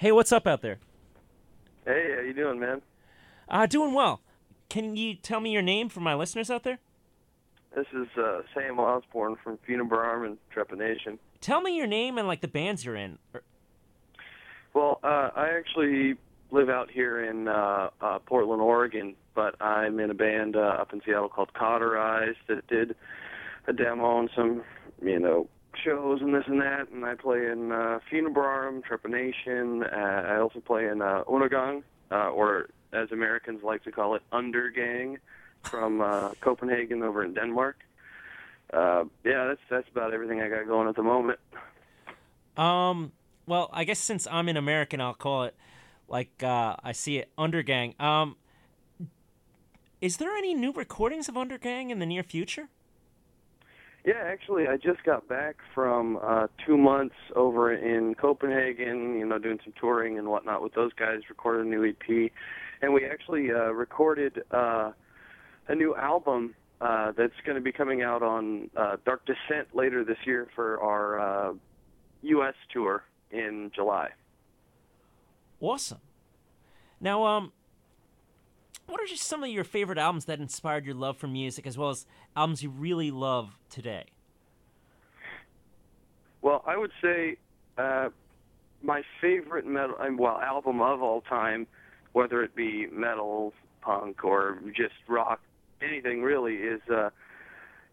Hey, what's up out there? Hey, how you doing, man? Uh, doing well. Can you tell me your name for my listeners out there? This is uh, Sam Osborne from Funebrarum and Trepanation. Tell me your name and like the bands you're in. Well, uh, I actually live out here in uh, uh, Portland, Oregon, but I'm in a band uh, up in Seattle called Cauterized that did a demo and some, you know, shows and this and that. And I play in uh, Funebrarum, Trepanation. Uh, I also play in uh, uh, or as Americans like to call it, Undergang, from uh, Copenhagen over in Denmark. Uh, yeah, that's that's about everything I got going at the moment. Um, well, I guess since I'm an American, I'll call it like uh, I see it Undergang. Um, is there any new recordings of Undergang in the near future? Yeah, actually, I just got back from uh, two months over in Copenhagen, you know, doing some touring and whatnot with those guys, recorded a new EP. And we actually uh, recorded uh, a new album uh, that's going to be coming out on uh, Dark Descent later this year for our uh, U.S. tour in July. Awesome. Now, um, what are just some of your favorite albums that inspired your love for music, as well as albums you really love today? Well, I would say uh, my favorite metal, um, well, album of all time, whether it be metal, punk, or just rock, anything really, is uh,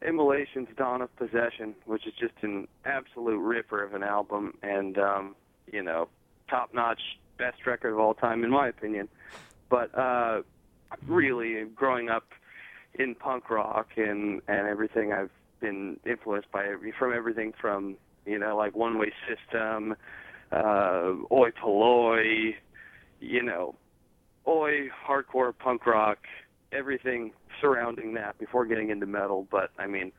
Immolation's "Dawn of Possession," which is just an absolute ripper of an album, and um, you know, top-notch, best record of all time, in my opinion. But uh, really, growing up in punk rock and and everything, I've been influenced by from everything from you know like One Way System, uh, Oi Polloi, you know, Oi hardcore punk rock, everything surrounding that before getting into metal. But I mean,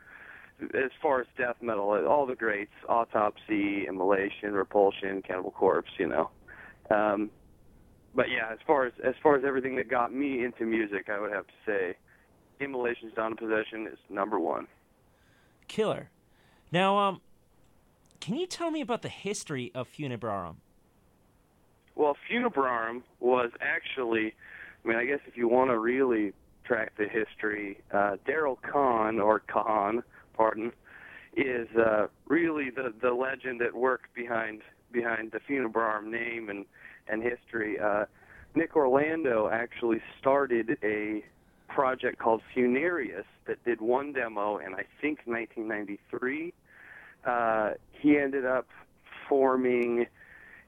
as far as death metal, all the greats: Autopsy, Immolation, Repulsion, Cannibal Corpse. You know. Um, but yeah, as far as as far as everything that got me into music, I would have to say, Immolation's Dawn of Possession is number one. Killer. Now, um, can you tell me about the history of Funebrarum? Well, Funebrarum was actually, I mean, I guess if you want to really track the history, uh, Daryl Kahn, or Kahan, pardon, is uh, really the the legend at work behind behind the Funebrarum name and and history. Uh, Nick Orlando actually started a project called Funereus that did one demo in I think 1993. Uh, he ended up forming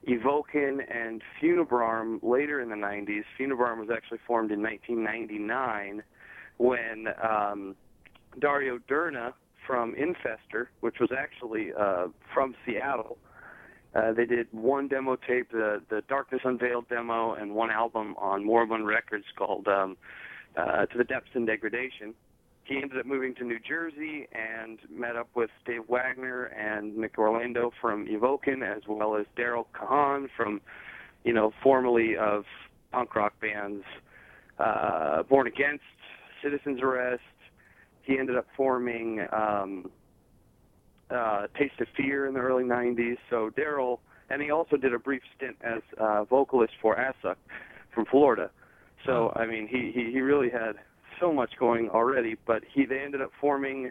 Evoken and Funebrarum later in the 90s. Funebrarum was actually formed in 1999 when um, Dario Derna from Infester, which was actually uh, from Seattle, uh, they did one demo tape, the the Darkness Unveiled demo, and one album on Moribund Records called um, uh, To the Depths and Degradation. He ended up moving to New Jersey and met up with Dave Wagner and Nick Orlando from Evoken, as well as Daryl Kahan from, you know, formerly of punk rock bands uh, Born Against, Citizens Arrest. He ended up forming um, uh, Taste of Fear in the early 90s. So Daryl, and he also did a brief stint as uh, vocalist for Assuck from Florida. So I mean, he, he he really had so much going already. But he they ended up forming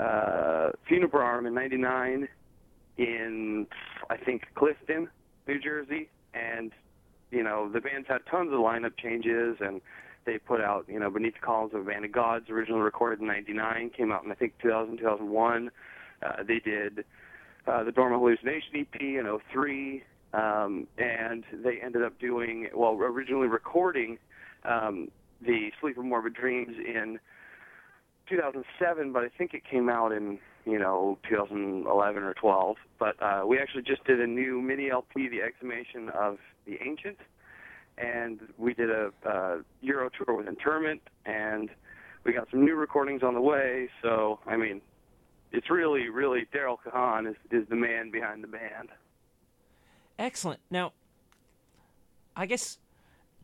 uh, Funebrarum in '99 in I think Clifton, New Jersey, and you know the band's had tons of lineup changes and they put out you know Beneath the Columns of Abandoned Gods, originally recorded in '99, came out in I think 2000 2001. Uh, they did uh, the Dormant Hallucination EP in 03, um, and they ended up doing, well, originally recording um, the Sleep of Morbid Dreams in 2007, but I think it came out in, you know, 2011 or 12. But uh, we actually just did a new mini LP, The Exhumation of the Ancient, and we did a uh, Euro tour with Interment, and we got some new recordings on the way. So, I mean, it's really, really Daryl Kahan is is the man behind the band. Excellent. Now, I guess,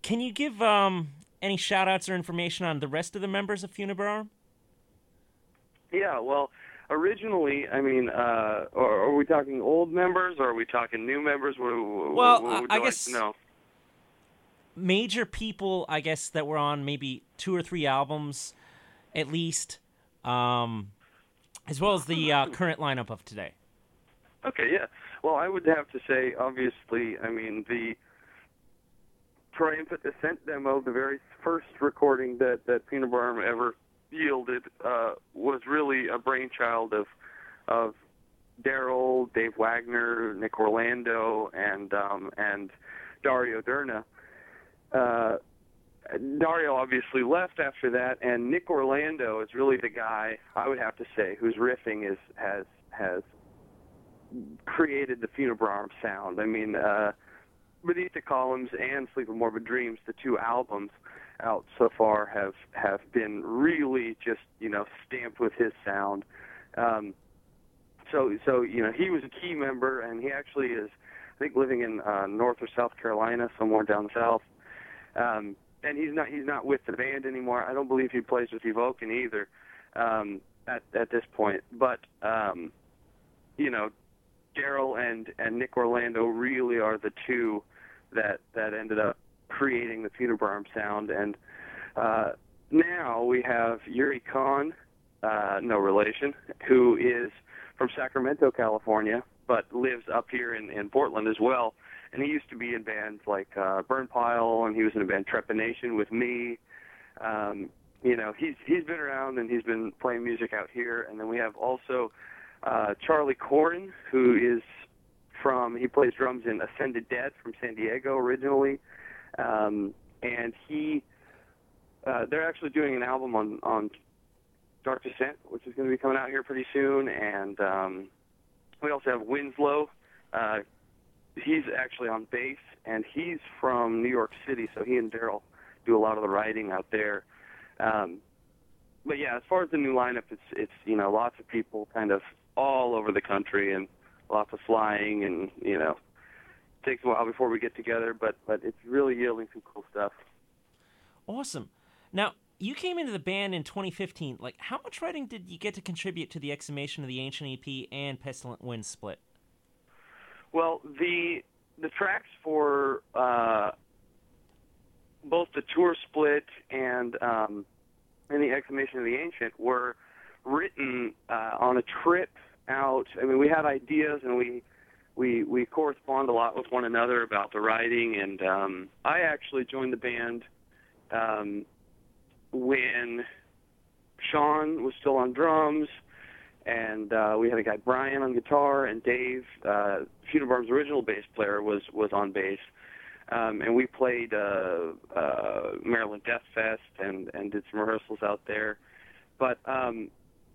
can you give um, any shout outs or information on the rest of the members of Funebrarum? Yeah, well, originally, I mean, uh, are, are we talking old members or are we talking new members? What, what, Well, what I- would I you like guess- know? Major people, I guess, that were on maybe two or three albums, at least, um, as well as the uh, current lineup of today. Okay, yeah. Well, I would have to say, obviously, I mean, the Triumphant Ascent demo, the very first recording that, that Peanut ever yielded, uh, was really a brainchild of, of Daryl, Dave Wagner, Nick Orlando, and, um, and Dario Derna. Uh, Dario obviously left after that, and Nick Orlando is really the guy I would have to say whose riffing is has has created the Funebrarum sound. I mean, uh, Beneath the Columns and Sleep of Morbid Dreams, the two albums out so far have have been really just you know stamped with his sound. Um, so so you know he was a key member, and he actually is I think living in uh, North or South Carolina, somewhere down south. Um, and he's not he's not with the band anymore. I don't believe he plays with Evoken either um, at at this point. But um, you know, Daryl and and Nick Orlando really are the two that that ended up creating the Funebrarum sound. And uh, now we have Yuri Khan, uh, no relation, who is from Sacramento, California, but lives up here in in Portland as well. And he used to be in bands like uh, Burn and he was in a band Trepanation with me. Um, you know, he's he's been around and he's been playing music out here. And then we have also uh, Charlie Corin, who is from he plays drums in Ascended Dead from San Diego originally, um, and he uh, they're actually doing an album on on Dark Descent, which is going to be coming out here pretty soon. And um, we also have Winslow. Uh, he's actually on bass, and he's from New York City, so he and Daryl do a lot of the writing out there. Um, but yeah, as far as the new lineup, it's it's you know lots of people kind of all over the country and lots of flying, and you know it takes a while before we get together, but but it's really yielding some cool stuff. Awesome. Now, you came into the band in 2015. Like, how much writing did you get to contribute to the Exhumation of the Ancient EP and Pestilent Wind split? Well, the the tracks for uh, both the tour split and um, and the exhumation of the ancient were written uh, on a trip out. I mean, we had ideas and we we we correspond a lot with one another about the writing. And um, I actually joined the band um, when Sean was still on drums and uh, we had a guy Brian on guitar, and Dave, uh, Funebrarum's original bass player, was was on bass, um, and we played uh, uh, Maryland Death Fest and and did some rehearsals out there. But um,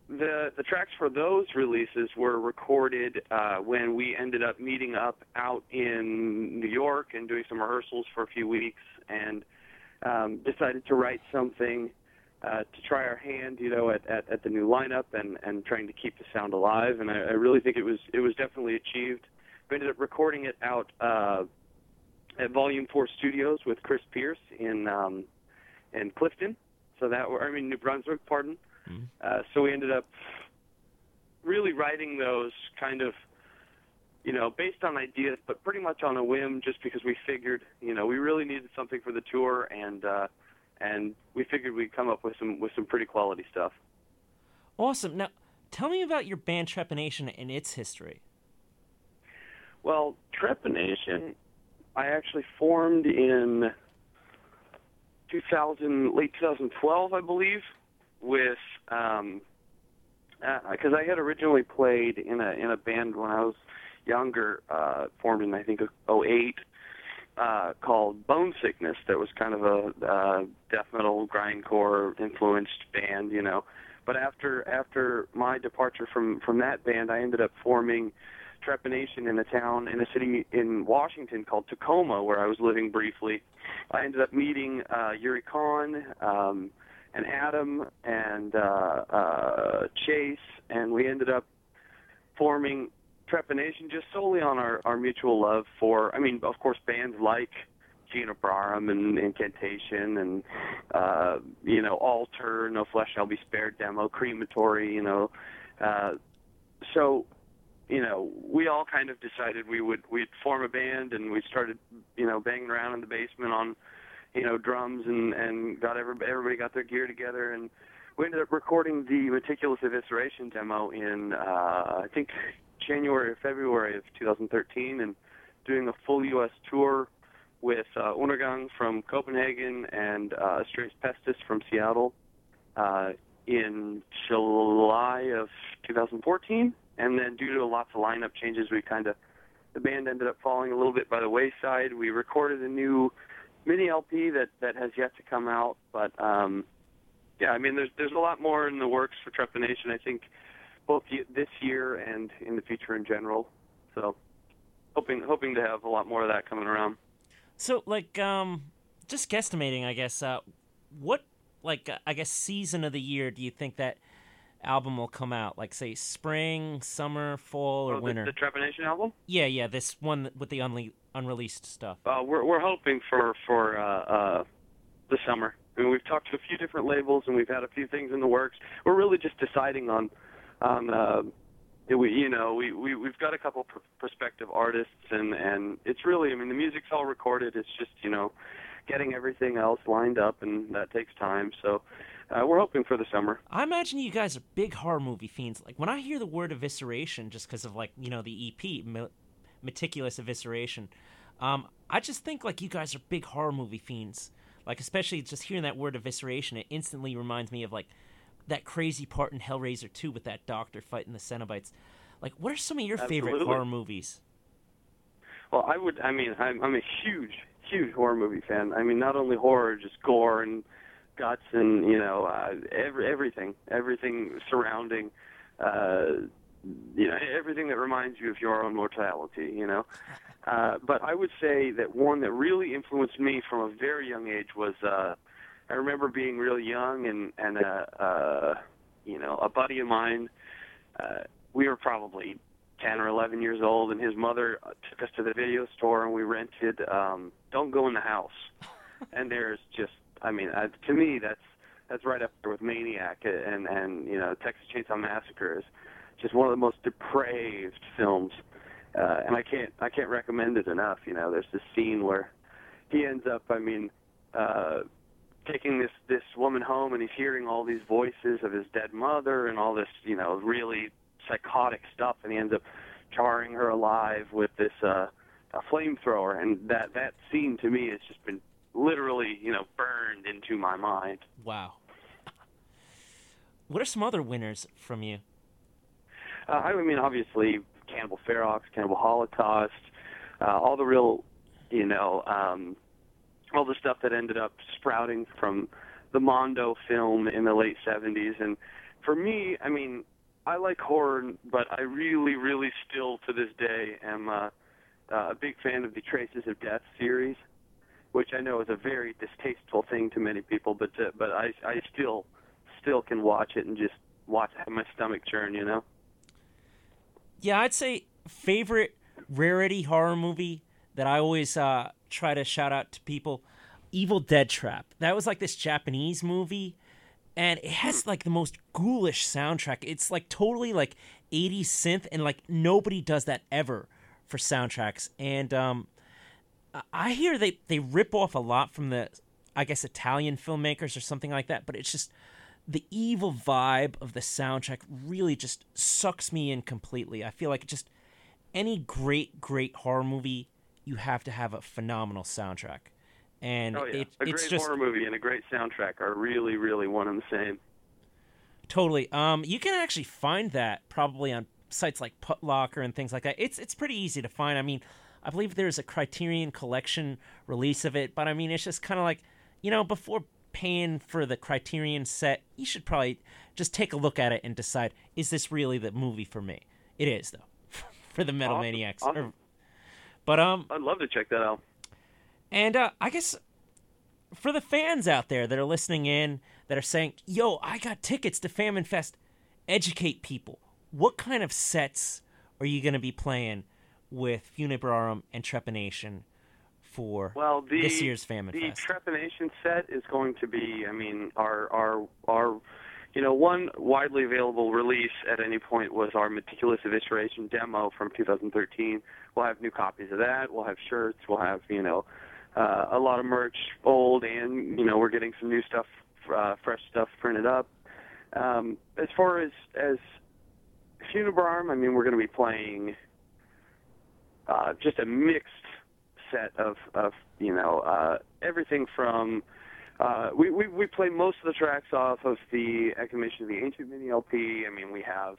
the the tracks for those releases were recorded uh, when we ended up meeting up out in New York and doing some rehearsals for a few weeks, and um, decided to write something uh, to try our hand, you know, at, at, at the new lineup and, and trying to keep the sound alive. And I, I really think it was it was definitely achieved. We ended up recording it out uh, at Volume Four Studios with Chris Pierce in um, in Clifton. So that were I mean New Brunswick, pardon. Mhm. Uh, so we ended up really writing those kind of you know, based on ideas, but pretty much on a whim, just because we figured, you know, we really needed something for the tour, and uh, and we figured we'd come up with some with some pretty quality stuff. Awesome. Now, tell me about your band Trepanation and its history. Well, Trepanation, I actually formed in 2000, late 2012, I believe, with um, because I had originally played in a in a band when I was younger, uh, formed in I think 08, uh, called Bone Sickness. That was kind of a uh, death metal grindcore influenced band, you know. But after after my departure from from that band, I ended up forming Trepanation in a town in a city in Washington called Tacoma, where I was living briefly. I ended up meeting uh, Yuri Khan um, and Adam and uh, uh, Chase, and we ended up forming Trepanation just solely on our, our mutual love for, I mean, of course, bands like Funebrarum and Incantation and, uh, you know, Altar, No Flesh Shall Be Spared demo, Crematory, you know, Uh, so, you know, we all kind of decided we would we'd form a band, and we started, you know, banging around in the basement on, you know, drums, and and got every, everybody got their gear together, and we ended up recording the Meticulous Evisceration demo in uh, I think January or February of 2013, and doing a full U.S. tour with uh, from Copenhagen and uh, Pestis from Seattle uh, in July of 2014. And then due to lots of lineup changes, we kind of the band ended up falling a little bit by the wayside. We recorded a new mini LP that that has yet to come out, but um, yeah, I mean, there's there's a lot more in the works for Trepanation. I think both this year and in the future in general. So hoping hoping to have a lot more of that coming around. So like um just guesstimating, I guess, uh what like uh, I guess season of the year do you think that album will come out? Like say spring, summer, fall or oh, winter? The, the Trepanation album? Yeah, yeah, this one with the unle- unreleased stuff. Uh we're we're hoping for for uh uh the summer. I mean, we've talked to a few different labels and we've had a few things in the works. We're really just deciding on on uh we you know we we we've got a couple pr- prospective artists and and it's really I mean the music's all recorded it's just you know getting everything else lined up and that takes time so uh, we're hoping for the summer. I imagine you guys are big horror movie fiends. Like when I hear the word evisceration, just because of like you know the EP, meticulous evisceration, um, I just think like you guys are big horror movie fiends. Like especially just hearing that word evisceration, it instantly reminds me of like that crazy part in Hellraiser 2 with that doctor fighting the Cenobites. Like, what are some of your Absolutely. favorite horror movies? Well, I would. I mean, I'm, I'm a huge, huge horror movie fan. I mean, not only horror, just gore and guts and you know uh, every everything, everything surrounding. Uh, you know everything that reminds you of your own mortality. You know, uh, but I would say that one that really influenced me from a very young age was uh, I remember being really young and and uh, uh, you know a buddy of mine. Uh, we were probably ten or eleven years old, and his mother took us to the video store, and we rented um, "Don't Go in the House." and there's just, I mean, uh, to me, that's that's right up there with Maniac and and you know Texas Chainsaw Massacre is just one of the most depraved films, uh, and I can't I can't recommend it enough. You know, there's this scene where he ends up, I mean. Uh, taking this this woman home and he's hearing all these voices of his dead mother and all this you know really psychotic stuff and he ends up charring her alive with this uh a flamethrower. And that that scene to me has just been literally you know burned into my mind. Wow. What are some other winners from you? Uh, i mean obviously cannibal ferox cannibal holocaust uh, all the real you know um all the stuff that ended up sprouting from the Mondo film in the late 70s. And for me, I mean, I like horror, but I really, really still to this day am uh, uh, a big fan of the Traces of Death series, which I know is a very distasteful thing to many people, but uh, but I I still still can watch it and just watch have my stomach churn, you know. Yeah, I'd say favorite rarity horror movie that I always uh, try to shout out to people. Evil Dead Trap. That was like this Japanese movie, and it has like the most ghoulish soundtrack. It's like totally like 80s synth, and like nobody does that ever for soundtracks. And um, I hear they they rip off a lot from the, I guess Italian filmmakers or something like that. But it's just the evil vibe of the soundtrack really just sucks me in completely. I feel like just any great great horror movie you have to have a phenomenal soundtrack. And oh, yeah. it, a it's great just horror movie and a great soundtrack are really, really one and the same. Totally. Um, you can actually find that probably on sites like Putlocker and things like that. It's it's pretty easy to find. I mean, I believe there's a Criterion Collection release of it, but I mean, it's just kind of like, you know, before paying for the Criterion set, you should probably just take a look at it and decide is this really the movie for me? It is though, for the Metal awesome. Maniacs. Awesome. Or, but um, I'd love to check that out. And uh, I guess for the fans out there that are listening in that are saying, "Yo, I got tickets to Famine Fest," educate people. What kind of sets are you going to be playing with Funebrarum and Trepanation for well, the, this year's Famine the Fest? The Trepanation set is going to be, I mean, our our our you know, one widely available release at any point was our Meticulous Evisceration demo from 2013. We'll have new copies of that. We'll have shirts. We'll have, you know, uh, a lot of merch, old and, you know, we're getting some new stuff, uh, fresh stuff printed up. Um, as far as, as Funebrarum, I mean, we're going to be playing uh, just a mixed set of, of you know, uh, everything from uh, we, we we play most of the tracks off of the of the Ancient mini LP. I mean, we have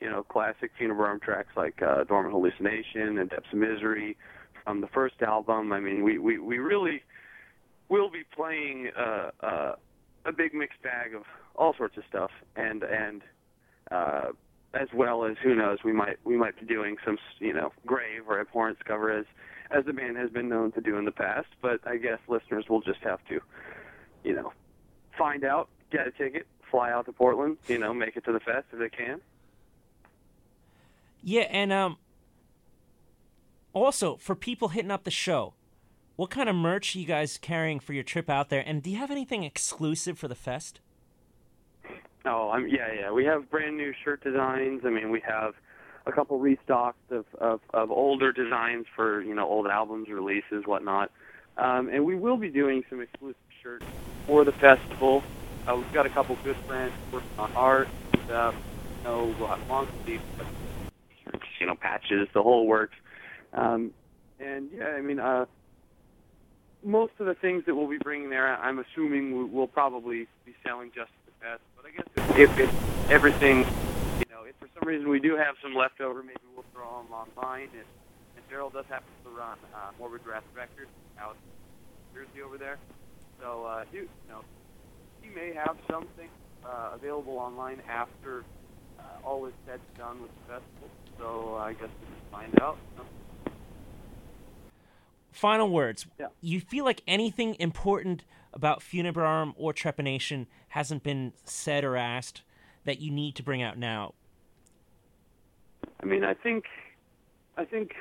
you know classic Funebrarum tracks like uh, Dormant Hallucination and Depths of Misery from the first album. I mean, we we, we really will be playing uh, uh, a big mixed bag of all sorts of stuff, and and uh, as well as who knows, we might we might be doing some you know grave or abhorrence cover as as the band has been known to do in the past. But I guess listeners will just have to you know, find out, get a ticket, fly out to Portland, you know, make it to the fest if they can. Yeah, and um, also for people hitting up the show, what kind of merch are you guys carrying for your trip out there? And do you have anything exclusive for the fest? Oh, I'm, yeah, yeah. We have brand new shirt designs. I mean, we have a couple restocks of, of, of older designs for you know old albums, releases, whatnot. Um, and we will be doing some exclusive shirts for the festival. Uh, we've got a couple good friends working on art. And, we'll have you know, patches, the whole works. Um, and yeah, I mean, uh, most of the things that we'll be bringing there, I'm assuming we'll probably be selling just the fest. But I guess if, if, if everything, you know, if for some reason we do have some leftover, maybe we'll throw them online. And, and Daryl does happen to run uh, Morbid Wrath Records in Jersey over there. So uh, you, you know, he may have something uh, available online after uh, all is said and done with the festival. So I guess we'll just find out. Final words. Yeah. You feel like anything important about Funebrarum or Trepanation hasn't been said or asked that you need to bring out now? I mean, I think, I think,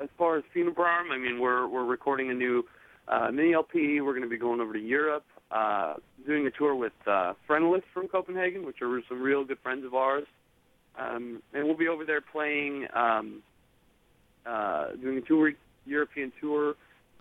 as far as Funebrarum, I mean, we're we're recording a new uh, mini LP. We're going to be going over to Europe, uh, doing a tour with uh, Friendless from Copenhagen, which are some real good friends of ours. Um, and we'll be over there playing, um, uh, doing a tour, European tour,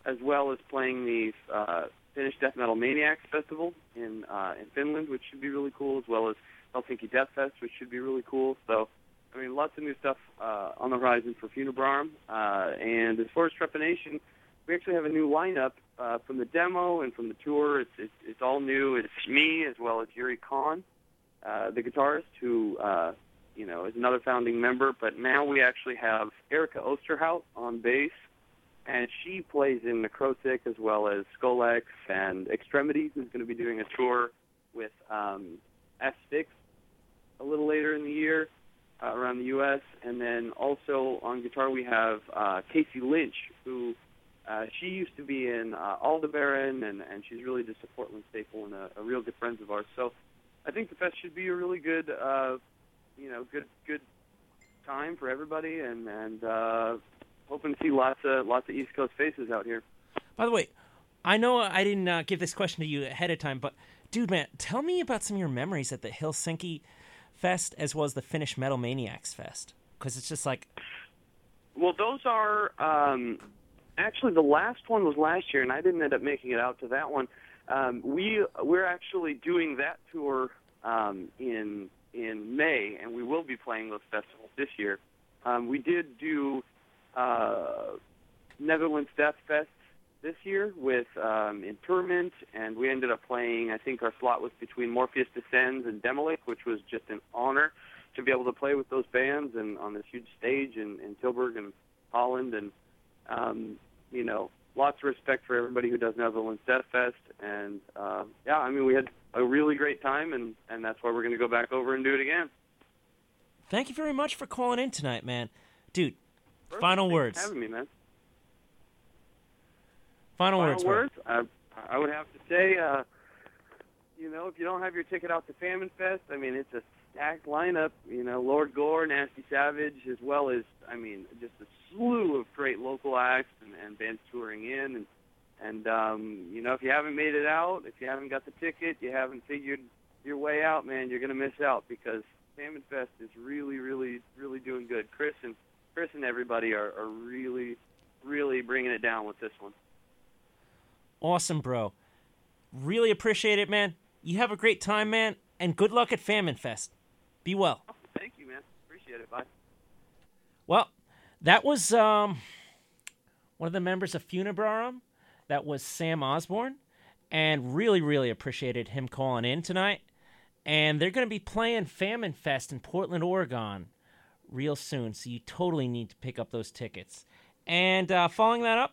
as well as playing the uh, Finnish Death Metal Maniacs Festival in uh, in Finland, which should be really cool, as well as Helsinki Death Fest, which should be really cool. So, I mean, lots of new stuff uh, on the horizon for Funebrarum. Uh, and as far as Trepanation, we actually have a new lineup uh, from the demo and from the tour. It's, it's it's all new. It's me as well as Yuri Khan, uh, the guitarist, who uh, you know is another founding member. But now we actually have Erica Osterhout on bass, and she plays in Necrotic as well as Skolex and Extremities is going to be doing a tour with um, S6 a little later in the year. Uh, around the U.S. And then also on guitar we have uh, Casey Lynch, who uh, she used to be in uh, Aldebaran, and, and she's really just a Portland staple and a, a real good friend of ours. So I think the fest should be a really good, uh, you know, good good time for everybody, and and uh, hoping to see lots of lots of East Coast faces out here. By the way, I know I didn't uh, give this question to you ahead of time, but dude, man, tell me about some of your memories at the Helsinki Fest as well as the Finnish Metal Maniacs Fest, because it's just like. Well, those are um, actually the last one was last year, and I didn't end up making it out to that one. Um, we we're actually doing that tour um, in in May, and we will be playing those festivals this year. Um, we did do uh, Netherlands Death Fest this year with um, Interment, and we ended up playing. I think our slot was between Morpheus Descends and Demilich, which was just an honor to be able to play with those bands and on this huge stage in, in Tilburg and Holland and um, you know, lots of respect for everybody who does Netherlands Death Fest, and uh, yeah, I mean, we had a really great time, and and that's why we're going to go back over and do it again. Thank you very much for calling in tonight, man. Dude, final Thanks words. having me, man. Final, final words. words. I, I would have to say, uh, you know, if you don't have your ticket out to Famine Fest, I mean, it's a stacked lineup. You know, Lord Gore, Nasty Savage, as well as, I mean, just a slew of great local acts and, and bands touring in. And, and um, you know, if you haven't made it out, if you haven't got the ticket, you haven't figured your way out, man, you're gonna miss out because Famine Fest is really, really, really doing good. Chris and Chris and everybody are, are really, really bringing it down with this one. Awesome, bro. Really appreciate it, man. You have a great time, man, and good luck at Famine Fest. Be well. Thank you, man. Appreciate it. Bye. Well, that was um, one of the members of Funebrarum. That was Sam Osborne, and really, really appreciated him calling in tonight. And they're going to be playing Famine Fest in Portland, Oregon, real soon. So you totally need to pick up those tickets. And uh, following that up,